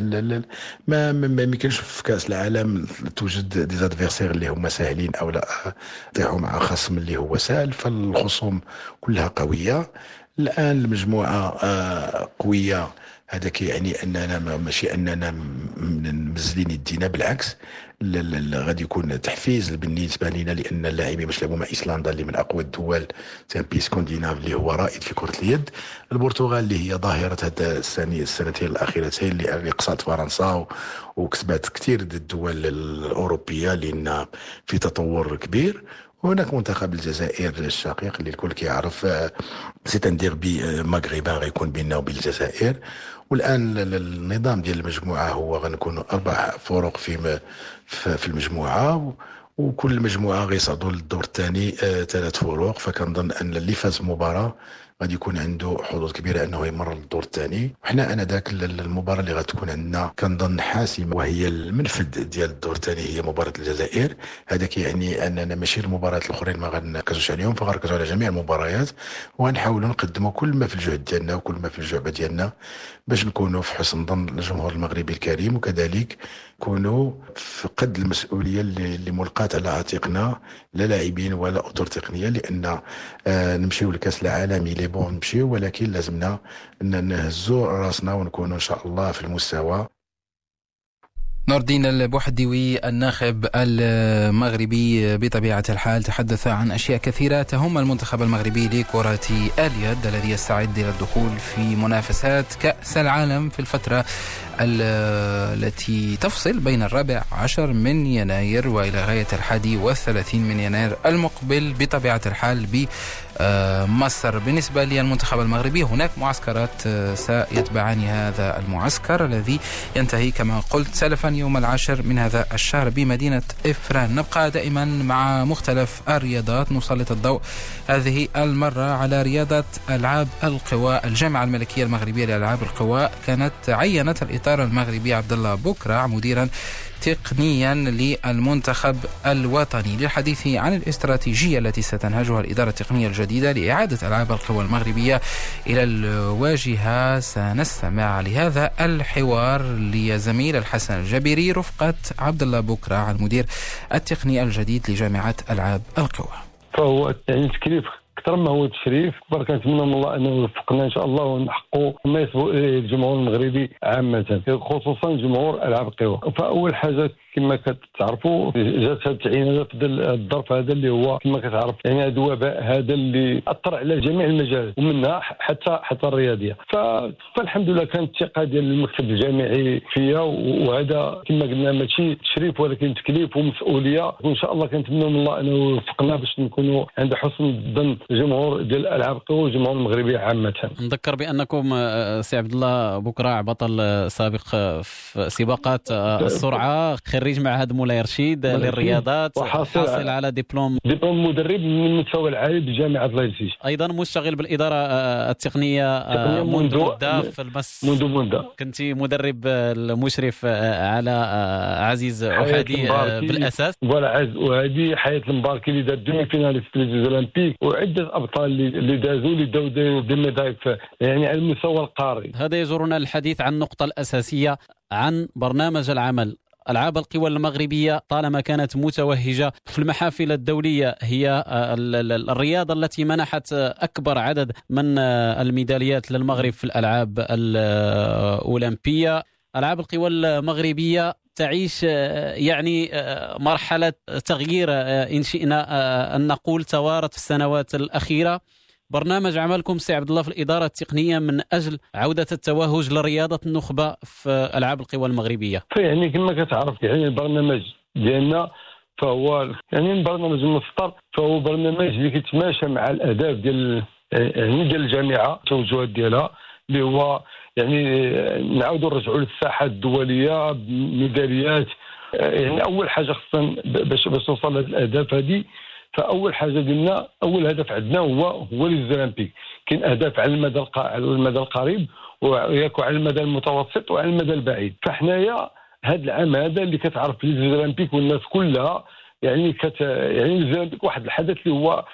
ما ما يمكنش في كأس العالم توجد دي زادفيرسير اللي هما ساهلين أو لا يطيحوا مع خصم اللي هو سهل فالخصوم كلها قوية. الآن المجموعة آه، قوية. هذا كيعني أننا ماشي أننا مزلين يدينا بالعكس غادي يكون تحفيز بالنسبة لنا لأن اللاعبين باش مع ايسلندا اللي من أقوى الدول c'est un pays scandinave اللي هو رائد في كرة اليد. البرتغال اللي هي ظاهرة هذا السنة السنتين الأخيرتين اللي قصات فرنسا وكسبت كثير الدول الأوروبية لأن في تطور كبير. وهناك منتخب الجزائر الشقيق اللي الكل كيعرف سي ان ديربي مغربان غيكون بيننا وبين الجزائر. والآن النظام ديال المجموعة هو غنكون أربع فرق في في المجموعة وكل مجموعة غيصعدوا للدور الثاني ثلاث فروق فكنظن أن اللي فاز مباراة غادي يكون عنده حظوظ كبيرة أنه يمر للدور الثاني وحنا أنا ذاك المباراة اللي غتكون عندنا كنظن حاسمة وهي المنفذ ديال الدور الثاني هي مباراة الجزائر. هذا كيعني أننا ماشي المباريات الأخرين ما غنركزوش عليهم فغنركزوا على جميع المباريات وغنحاولوا نقدموا كل ما في الجهد ديالنا وكل ما في الجعبة ديالنا باش نكونوا في حسن ظن الجمهور المغربي الكريم وكذلك نكونوا في قد المسؤولية اللي ملقاة على عاتقنا لا لاعبين ولا اطر تقنية لأن آه نمشيو لكأس العالم لي بون نمشيو ولكن لازمنا أن نهزوا راسنا ونكونوا إن شاء الله في المستوى. نور الدين البوحديوي الناخب المغربي بطبيعة الحال تحدث عن أشياء كثيرة تهم المنتخب المغربي لكرة اليد الذي يستعد للدخول في منافسات كأس العالم في الفترة التي تفصل بين الرابع عشر من يناير وإلى غاية الحادي والثلاثين من يناير المقبل بطبيعة الحال بمصر بالنسبة للمنتخب المغربي هناك معسكرات سيتبعان هذا المعسكر الذي ينتهي كما قلت سلفا يوم العاشر من هذا الشهر بمدينة إفران. نبقى دائما مع مختلف الرياضات. نسلط الضوء هذه المرة على رياضة ألعاب القوى. الجامعة الملكية المغربية لألعاب القوى كانت عينت الإطار المغربي عبد الله بكرة مديرا تقنيا للمنتخب الوطني للحديث عن الاستراتيجية التي ستنهجها الإدارة التقنية الجديدة لإعادة ألعاب القوى المغربية إلى الواجهة. سنستمع لهذا الحوار لزميل الحسن الجبيري رفقة عبد الله بكرة المدير التقني الجديد لجامعة ألعاب القوى. فهو تكليف أكثر ما هو تشريف. برك نتمنى من الله أنه يوفقنا إن شاء الله ونحققوا ما يسبق الجمهور المغربي عامة خصوصا جمهور ألعاب القوى. فأول حاجة كما كتعرفوا جات هذه التعيين في الظرف هذا اللي هو كما كتعرف يعني هذا الوباء هذا اللي أثر على جميع المجالات ومنها حتى حتى الرياضية. فالحمد لله كانت الثقة ديال المكتب الجامعي فيا وهذا كما قلنا ماشي تشريف ولكن تكليف ومسؤولية. وإن شاء الله كنتمنى من الله أنه يوفقنا باش نكونوا عند حسن الظن الجمهور ديال الألعاب القوى والجمهور المغربي عامة. نذكر بأنكم آه، سي عبد الله بكراع بطل سابق في سباقات آه، السرعة خريج معهد مولاي رشيد للرياضات وحاصل على دبلوم دبلوم مدرب من المستوى العالي بجامعه لايبزيج. أيضا مشتغل بالإدارة آه، التقنية آه، منذ مدة في المس منذ مدة. كنت مدرب المشرف آه، على عزيز أوحادي بالأساس. ف voilà عزيز أوحادي حياة لمباركي اللي دار demi-finaliste في ال olympiques وعدة ابطال اللي دازوا des médailles يعني على المستوى القاري. هذا يجرنا الحديث عن النقطة الأساسية عن برنامج العمل. ألعاب القوى المغربية طالما كانت متوهجة في المحافل الدولية هي آه، الرياضة التي منحت أكبر عدد من آه، الميداليات للمغرب في الألعاب الأولمبية ألعاب القوى المغربية تعيش آه، يعني مرحلة تغيير إن شئنا أن نقول توارت في السنوات الأخيرة برنامج عملكم سي عبد الله في الإدارة التقنية من أجل عودة التوهج لرياضة النخبة في ألعاب القوى المغربية. يعني كما كتعرف يعني البرنامج ديالنا فهو يعني البرنامج المسطر فهو برنامج اللي كيتماشى مع الاهداف ديال يعني ديال الجامعة التوجهات ديالها اللي هو يعني نعاودوا نرجعوا للساحة الدولية ميداليات يعني أول حاجة خصنا باش باش توصل لهذه الأهداف هذه فأول حاجة قلنا أول هدف عندنا هو هو ليزولمبيك كاين أهداف على المدى على المدى القريب وياك على المدى المتوسط وعلى المدى البعيد. فحنايا هذا العام هذا اللي كتعرف ليزولمبيك والناس كلها يعني كت يعني ليزولمبيك واحد الحدث اللي هو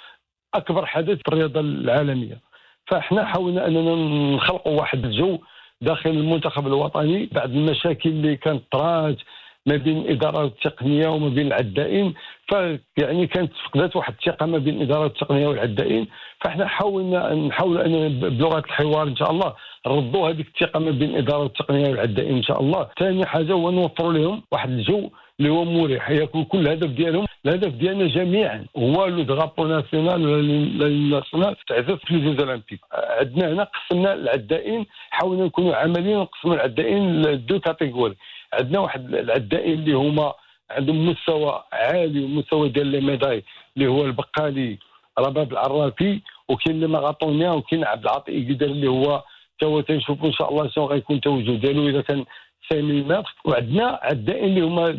أكبر حدث في الرياضة العالمية. فاحنا حاولنا أننا نخلقوا واحد الجو داخل المنتخب الوطني بعد المشاكل اللي كانت طرات ما بين الإدارة التقنية وما بين العدائين. فيعني كانت فقدت واحد الثقة ما بين الإدارة التقنية والعدائين. فإحنا حاولنا نحاول أن بلغة الحوار إن شاء الله نردوا هذيك الثقة ما بين الإدارة التقنية والعدائين إن شاء الله. ثاني حاجة هو نوفروا لهم واحد الجو اللي هو مريح يكون كل الهدف ديالهم. الهدف ديالنا جميعا هو le drapeau national و la nationale تعزف في les olympiques. عندنا هنا قسمنا العدائين حاولنا نكونوا عمليين نقسموا العدائين ل deux catégories. عندنا واحد العدائين اللي هما عندهم مستوى عالي ومستوى ديال les médailles اللي هو البقالي رباب العرافي وكاين les marathoniens وكاين عبد العاطي اللي هو تا هو تنشوفوا إن شاء الله شنو غيكون التوجه ديالو إذا كان 5 متر وعندنا عدائين اللي هما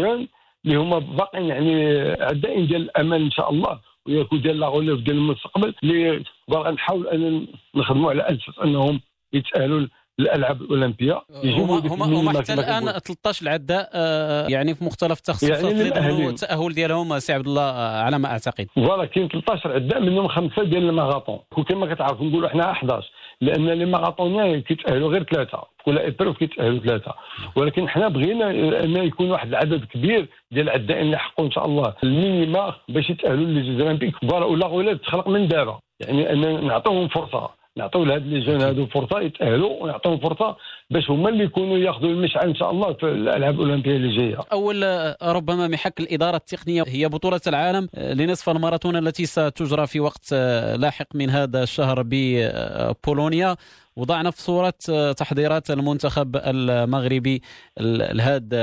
jeunes اللي هما باقيين يعني عدائين ديال الامل إن شاء الله. ويكون ديال لا ديال المستقبل اللي باغي نحاول أن نخدموا على أساس أنهم يتأهلوا الالعاب الأولمبية. هما هما هما حتى الآن 13 عداء آه، يعني في مختلف التخصصات يعني التاهل ديالهم سي عبد الله آه، على ما أعتقد. ف voilà كاين 13 عداء منهم خمسة ديال الماراطون وكما كتعرفوا نقولوا إحنا 11 لأن les marathoniens كيتأهلوا غير ثلاثة. كل épreuve كيتأهلوا ثلاثة. ولكن حنا بغينا أن يكون واحد العدد كبير ديال العدائين اللي حقوا إن شاء الله. ال minima باش يتأهلوا jeux olympiques ولا غولات تخلق من دابا. يعني أن نعطيهم فرصة. نعطيو لهاد les jeunes هادو فرصة يتأهلوا ونعطيهم فرصة باش هما اللي يكونوا ياخذوا المشعل إن شاء الله في الألعاب الأولمبية اللي جاية. أول ربما محك الإدارة التقنية هي بطولة العالم لنصف الماراثون التي ستجرى في وقت لاحق من هذا الشهر ببولونيا. وضعنا في صورة تحضيرات المنتخب المغربي لهذا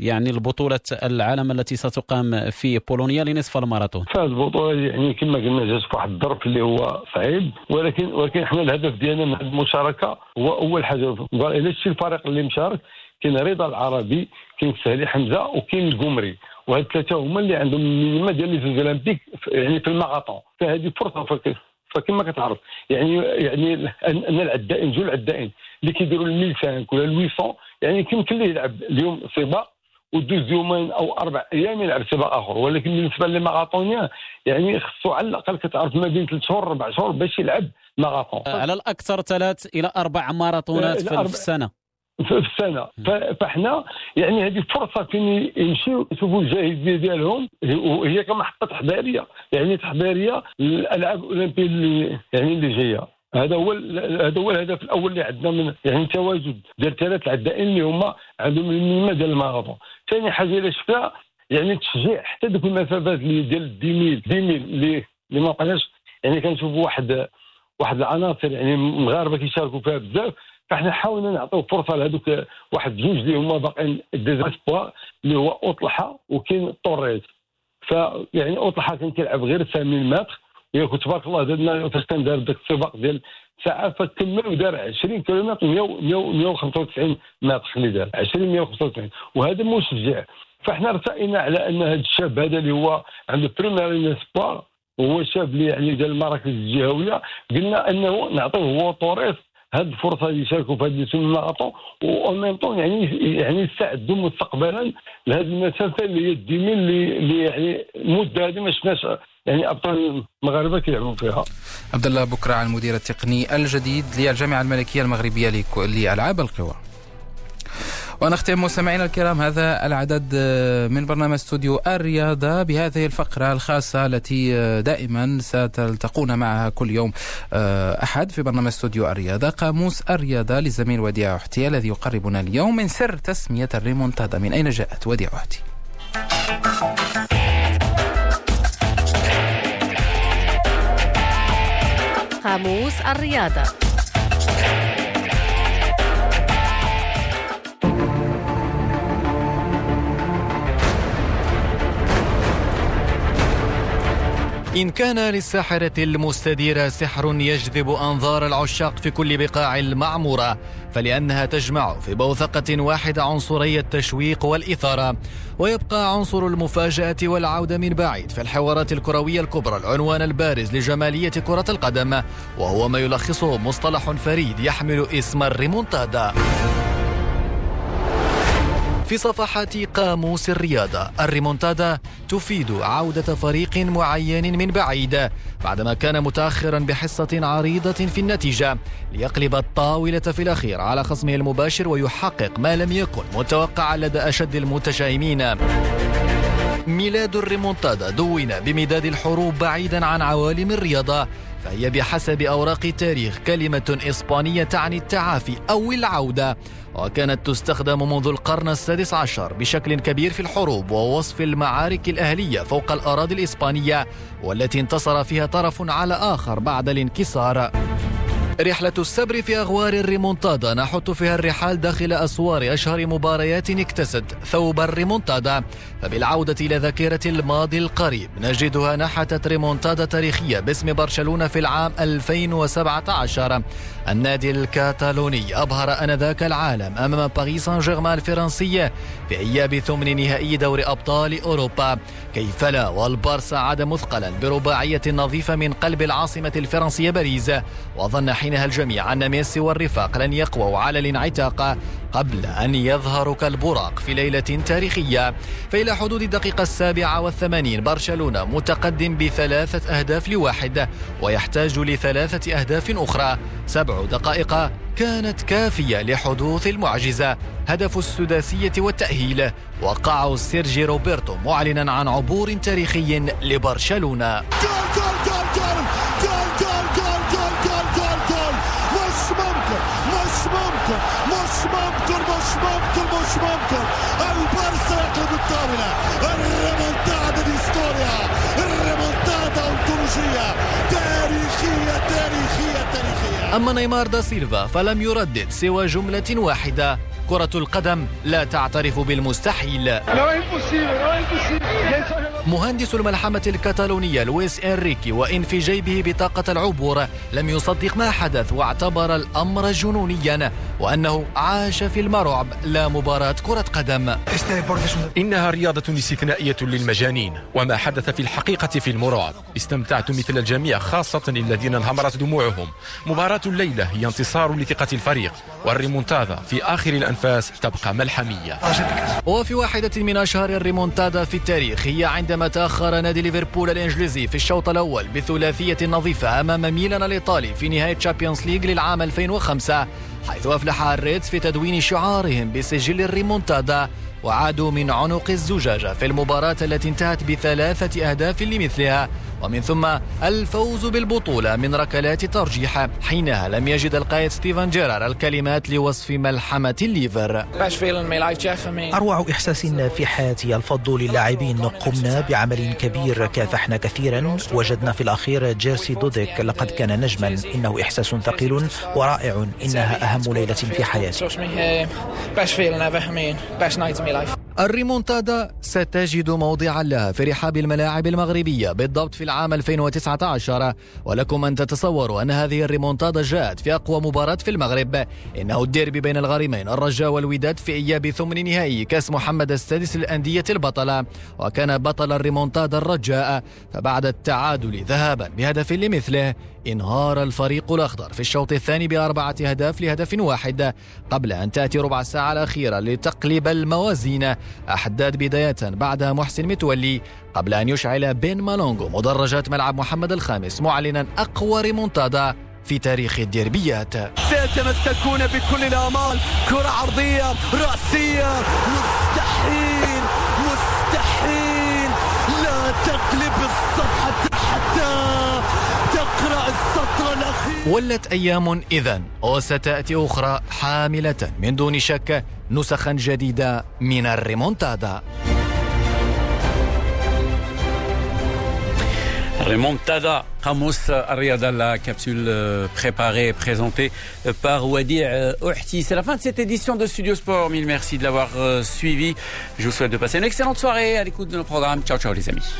يعني البطولة العالم التي ستقام في بولونيا لنصف الماراثون. فهذه البطولة يعني كما قلنا جات في واحد الظرف اللي هو صعيب ولكن ولكن إحنا الهدف ديالنا من المشاركة هو أول حاجة. إذا شتي الفريق اللي مشارك كاين رضا العربي كاين سهلي حمزة وكاين القمري. وهاد الثلاثة هما اللي عندهم ال minima ديال les olympiques يعني في الماراثون فهذه فرصة فكما كتعرف. يعني يعني ان العدائين جوج العدائين اللي كيديروا ال 1005 ولا ال 800 يعني يمكن ليه يلعب اليوم سباق ودوز يومين أو أربع أيام يلعب سباق آخر. ولكن بالنسبة لل marathonien يعني خصو على الأقل كتعرف ما بين ثلاث شهور أربع شهور باش يلعب ماراثون على الأكثر ثلاث إلى أربع ماراثونات في السنة. في السنة. فاحنا يعني هذه فرصة فين يمشيو يشوفوا الجاهزيه ديالهم. وهي كمحطه تحضيريه يعني تحضيريه للألعاب الأولمبية اللي يعني اللي جاية. هذا هو هذا هو الهدف الأول اللي عندنا من يعني تواجد ديال ثلاث العدائين اللي هما عندهم المهمة ديال الماراثون ثاني حاجة اللي شفنا يعني تشجيع. حتى دوك المسافات اللي ديال 10000 10000 اللي اللي ما بقيناش. يعني كنشوفوا واحد واحد العناصر يعني مغاربة كيشاركوا فيها بزاف. فاحنا حاولنا نعطيو فرصة لهذوك واحد جوج اللي هما باقيين des espoirs اللي هو اوطلحه وكاين طوريز. فيعني اوطلحه كان كيلعب غير 80 متر ياك تبارك الله زدنا فاش كان دار ذاك السباق ديال ساعة فكمل ودار 20 كيلومتر 195 متر اللي دار. 20 195 وهذا مشجع. فاحنا ارتئينا على أن هذا الشاب هذا اللي هو عنده premier espoir وهو شاب اللي يعني ديال المراكز الجهوية قلنا أنه نعطيه هو طوريس هذه الفرصة يشاركوا في هذه الماراثون و ميم طون يعني يعني يستعدوا مستقبلا لهذه المسافه اللي هي الديمين اللي, اللي يعني المده هذه ما شفناش يعني أبطال المغاربة كيلعبوا فيها. عبد الله بكره المدير التقني الجديد للجامعة الملكية المغربية لألعاب القوى. ونختم مستمعينا الكرام هذا العدد آه، من برنامج استوديو الرياضة بهذه الفقرة الخاصة التي آه، دائما ستلتقون معها كل يوم آه، أحد في برنامج استوديو الرياضة قاموس الرياضة للزميل وديع أحتي الذي يقربنا اليوم من سر تسمية الريمونتادا. من أين جاءت وديع أحتي؟ قاموس الرياضة. إن كان للساحرة المستديرة سحر يجذب أنظار العشاق في كل بقاع المعمورة فلأنها تجمع في بوثقة واحدة عنصري التشويق والإثارة. ويبقى عنصر المفاجأة والعودة من بعيد في الحوارات الكروية الكبرى العنوان البارز لجمالية كرة القدم وهو ما يلخصه مصطلح فريد يحمل اسم الريمونتادا. في صفحات قاموس الرياضة. الريمونتادا تفيد عودة فريق معين من بعيد بعدما كان متأخرا بحصة عريضة في النتيجة ليقلب الطاولة في الأخير على خصمه المباشر ويحقق ما لم يكن متوقعا لدى أشد المتشائمين. ميلاد الريمونتادا دون بمداد الحروب بعيدا عن عوالم الرياضة فهي بحسب أوراق التاريخ كلمة إسبانية تعني التعافي أو العودة وكانت تستخدم منذ القرن السادس عشر بشكل كبير في الحروب ووصف المعارك الأهلية فوق الأراضي الإسبانية والتي انتصر فيها طرف على آخر بعد الانكسار. رحلة السبر في أغوار الريمونتادا. نحط فيها الرحال داخل أسوار أشهر مباريات اكتست ثوب الريمونتادا. فبالعودة إلى ذاكرة الماضي القريب نجدها نحتت ريمونتادا تاريخية باسم برشلونة في العام 2017 النادي الكاتالوني أبهر أنذاك العالم أمام باريس سان جيرمان الفرنسية. في إياب ثمن نهائي دوري أبطال أوروبا. كيف لا؟ والبارسا عاد مثقلا برباعية نظيفة من قلب العاصمة الفرنسية باريس. وظن حينها الجميع أن ميسي والرفاق لن يقووا على الانعتاق. قبل أن يظهروا كالبراق في ليلة تاريخية فإلى حدود الدقيقة السابعة والثمانين برشلونة متقدم بثلاثة أهداف لواحد ويحتاج لثلاثة أهداف أخرى. سبع دقائق كانت كافية لحدوث المعجزة هدف السداسية والتأهيل. وقعه سيرجي روبرتو معلنا عن عبور تاريخي لبرشلونة. ممكن مش ممكن البارسا يقلب الطاولة الريمونتادا دي ستوريا الريمونتادا أنطولوجية تاريخية تاريخية تاريخية أما نيمار دا سيلفا فلم يردد سوى جملة واحدة. كرة القدم لا تعترف بالمستحيل. مهندس الملحمة الكتالونية لويس إنريكي وإن في جيبه بطاقة العبور لم يصدق ما حدث واعتبر الأمر جنونيا وأنه عاش في المرعب لا مباراة كرة قدم. إنها رياضة استثنائية للمجانين وما حدث في الحقيقة في المرعب. استمتعت مثل الجميع خاصة الذين انهمرت دموعهم. مباراة الليلة هي انتصار لثقة الفريق والريمونتادا في آخر الأنفاس تبقى ملحمية. وفي واحدة من أشهر الريمونتادا في التاريخ هي عندما تأخر نادي ليفربول الإنجليزي في الشوط الأول بثلاثية نظيفة أمام ميلان الإيطالي في نهاية Champions League للعام 2005 حيث أفلح ال Reds في تدوين شعارهم بسجل الريمونتادا وعادوا من عنق الزجاجة في المباراة التي انتهت بثلاثة أهداف لمثلها ومن ثم الفوز بالبطولة من ركلات ترجيح حينها لم يجد القائد ستيفن جيرار الكلمات لوصف ملحمة الليفر. أروع إحساس في حياتي الفضل للاعبين. قمنا بعمل كبير كافحنا كثيرا. وجدنا في الأخير جيرسي دوديك لقد كان نجما. إنه إحساس ثقيل ورائع. إنها أهم ليلة في حياتي. الريمونتادا ستجد موضعا لها في رحاب الملاعب المغربية بالضبط في العام 2019 ولكم أن تتصوروا أن هذه الريمونتادا جاءت في أقوى مباراة في المغرب. إنه الديربي بين الغريمين الرجاء والوداد في إياب ثمن نهائي كأس محمد السادس للأندية البطلة. وكان بطل الريمونتادا الرجاء فبعد التعادل ذهابا بهدف لمثله إنهار الفريق الأخضر في الشوط الثاني بأربعة أهداف لهدف واحد قبل أن تأتي ربع الساعة الأخيرة لتقلب الموازين. أحداد بداية بعدها محسن متولي قبل أن يشعل بين مالونغو مدرجات ملعب محمد الخامس معلنا أقوى ريمونتادا في تاريخ الديربيات. سيتمسكون بكل الآمال. كرة عرضية رأسية. مستحيل مستحيل. لا تقلب الصفحة. ولت أيام إذا وستأتي أخرى حاملة من دون شك نسخا جديدة من الريمونتادا Remontada Ramos Ariada, la capsule euh, préparée et présentée euh, par Wadi euh, Ouhti. C'est la fin de cette édition de Studio Sport. Mille merci de l'avoir suivi. Je vous souhaite de passer une excellente soirée à l'écoute de nos programmes. Ciao, ciao les amis.